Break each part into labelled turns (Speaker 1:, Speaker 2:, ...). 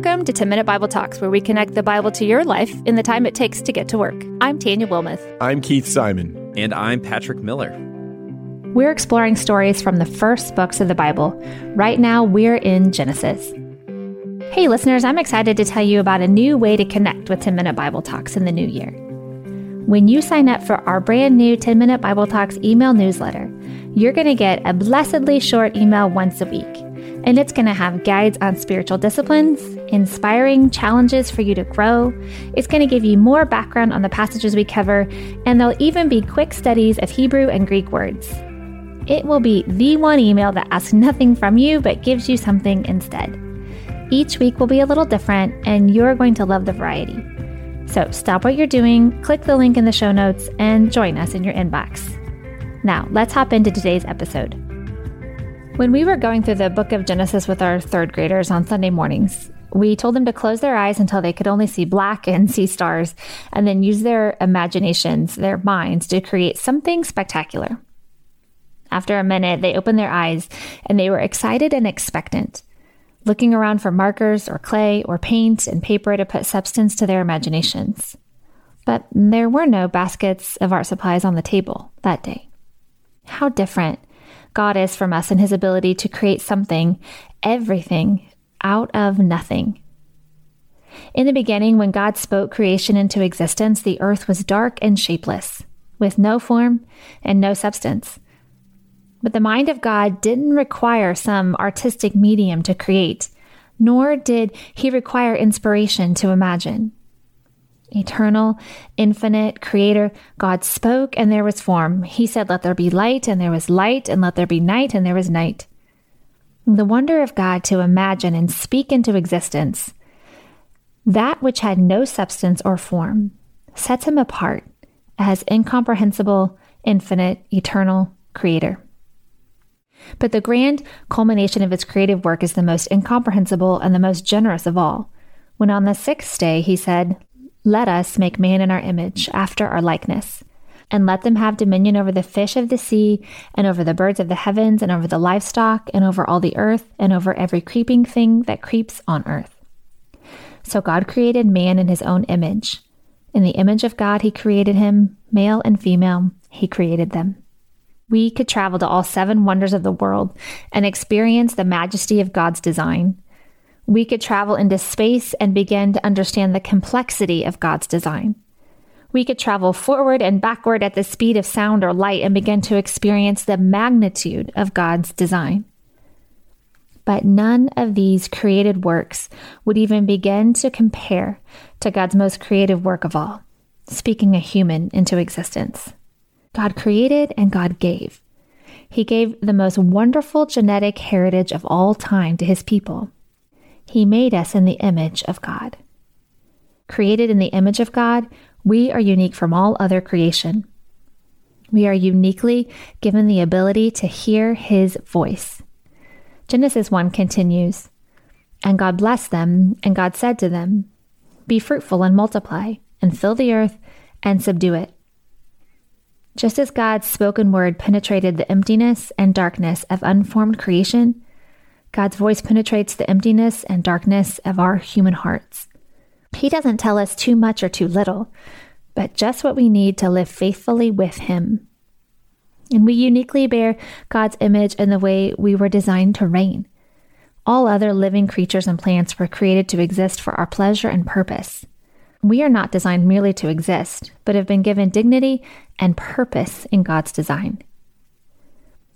Speaker 1: Welcome to 10 Minute Bible Talks, where we connect the Bible to your life in the time it takes to get to work. I'm Tanya Wilmoth.
Speaker 2: I'm Keith Simon.
Speaker 3: And I'm Patrick Miller.
Speaker 1: We're exploring stories from the first books of the Bible. Right now, we're in Genesis. Hey, listeners, I'm excited to tell you about a new way to connect with 10 Minute Bible Talks in the new year. When you sign up for our brand new 10 Minute Bible Talks email newsletter, you're going to get a blessedly short email once a week and it's going to have guides on spiritual disciplines, inspiring challenges for you to grow. It's going to give you more background on the passages we cover, and there'll even be quick studies of Hebrew and Greek words. It will be the one email that asks nothing from you but gives you something instead. Each week will be a little different, and you're going to love the variety. So stop what you're doing, click the link in the show notes, and join us in your inbox. Now, let's hop into today's episode. When we were going through the book of Genesis with our third graders on Sunday mornings, we told them to close their eyes until they could only see black and see stars, and then use their imaginations, their minds, to create something spectacular. After a minute, they opened their eyes and they were excited and expectant, looking around for markers or clay or paint and paper to put substance to their imaginations. But there were no baskets of art supplies on the table that day. How different God is from us and his ability to create something, everything, out of nothing. In the beginning, when God spoke creation into existence, the earth was dark and shapeless, with no form and no substance. But the mind of God didn't require some artistic medium to create, nor did he require inspiration to imagine eternal, infinite creator, God spoke and there was form. He said, Let there be light, and there was light, and let there be night, and there was night. The wonder of God to imagine and speak into existence that which had no substance or form sets him apart as incomprehensible, infinite, eternal creator. But the grand culmination of his creative work is the most incomprehensible and the most generous of all. When on the sixth day he said, let us make man in our image, after our likeness, and let them have dominion over the fish of the sea, and over the birds of the heavens, and over the livestock, and over all the earth, and over every creeping thing that creeps on earth. So God created man in his own image. In the image of God, he created him, male and female, he created them. We could travel to all seven wonders of the world and experience the majesty of God's design we could travel into space and begin to understand the complexity of God's design. We could travel forward and backward at the speed of sound or light and begin to experience the magnitude of God's design. But none of these created works would even begin to compare to God's most creative work of all, speaking a human into existence. God created and God gave. He gave the most wonderful genetic heritage of all time to his people he made us in the image of God. Created in the image of God, we are unique from all other creation. We are uniquely given the ability to hear His voice. Genesis 1 continues And God blessed them, and God said to them, Be fruitful and multiply, and fill the earth and subdue it. Just as God's spoken word penetrated the emptiness and darkness of unformed creation, God's voice penetrates the emptiness and darkness of our human hearts. He doesn't tell us too much or too little, but just what we need to live faithfully with Him. And we uniquely bear God's image in the way we were designed to reign. All other living creatures and plants were created to exist for our pleasure and purpose. We are not designed merely to exist, but have been given dignity and purpose in God's design.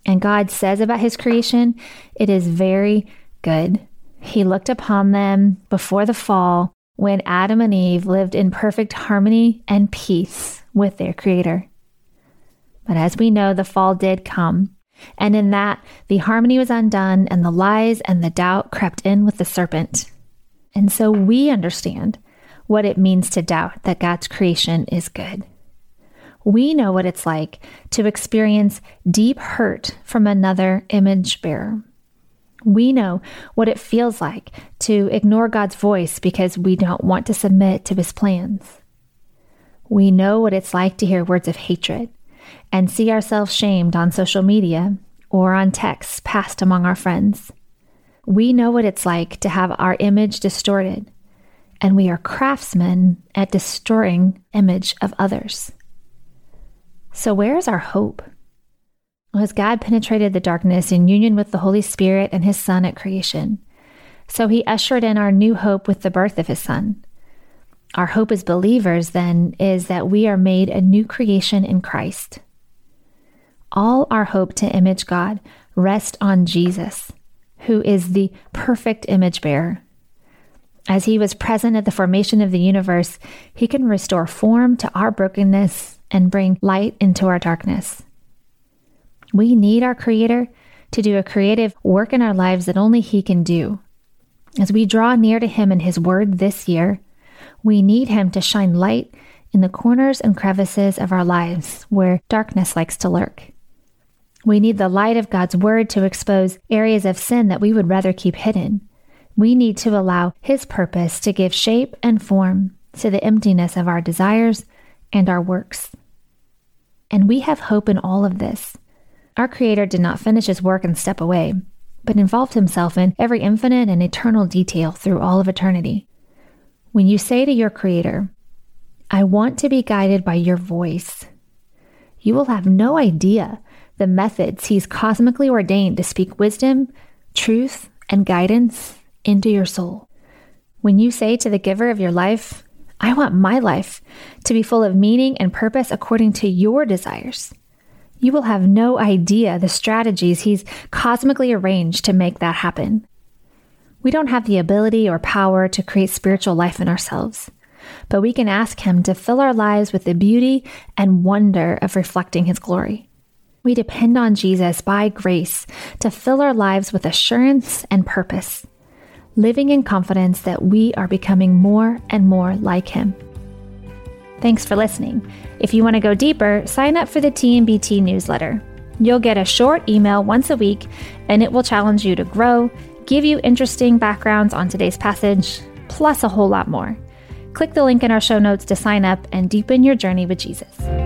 Speaker 1: And God says about his creation, it is very good. He looked upon them before the fall when Adam and Eve lived in perfect harmony and peace with their Creator. But as we know, the fall did come. And in that, the harmony was undone, and the lies and the doubt crept in with the serpent. And so we understand what it means to doubt that God's creation is good we know what it's like to experience deep hurt from another image bearer. We know what it feels like to ignore God's voice because we don't want to submit to his plans. We know what it's like to hear words of hatred and see ourselves shamed on social media or on texts passed among our friends. We know what it's like to have our image distorted, and we are craftsmen at distorting image of others. So where is our hope? Well, as God penetrated the darkness in union with the Holy Spirit and his Son at creation, so he ushered in our new hope with the birth of his Son. Our hope as believers, then, is that we are made a new creation in Christ. All our hope to image God rests on Jesus, who is the perfect image bearer. As he was present at the formation of the universe, he can restore form to our brokenness and bring light into our darkness. We need our Creator to do a creative work in our lives that only He can do. As we draw near to Him in His Word this year, we need Him to shine light in the corners and crevices of our lives where darkness likes to lurk. We need the light of God's Word to expose areas of sin that we would rather keep hidden. We need to allow His purpose to give shape and form to the emptiness of our desires and our works. And we have hope in all of this. Our Creator did not finish His work and step away, but involved Himself in every infinite and eternal detail through all of eternity. When you say to your Creator, I want to be guided by your voice, you will have no idea the methods He's cosmically ordained to speak wisdom, truth, and guidance into your soul. When you say to the giver of your life, I want my life to be full of meaning and purpose according to your desires, you will have no idea the strategies He's cosmically arranged to make that happen. We don't have the ability or power to create spiritual life in ourselves, but we can ask Him to fill our lives with the beauty and wonder of reflecting His glory. We depend on Jesus by grace to fill our lives with assurance and purpose, living in confidence that we are becoming more and more like Him. Thanks for listening. If you want to go deeper, sign up for the TMBT newsletter. You'll get a short email once a week, and it will challenge you to grow, give you interesting backgrounds on today's passage, plus a whole lot more. Click the link in our show notes to sign up and deepen your journey with Jesus.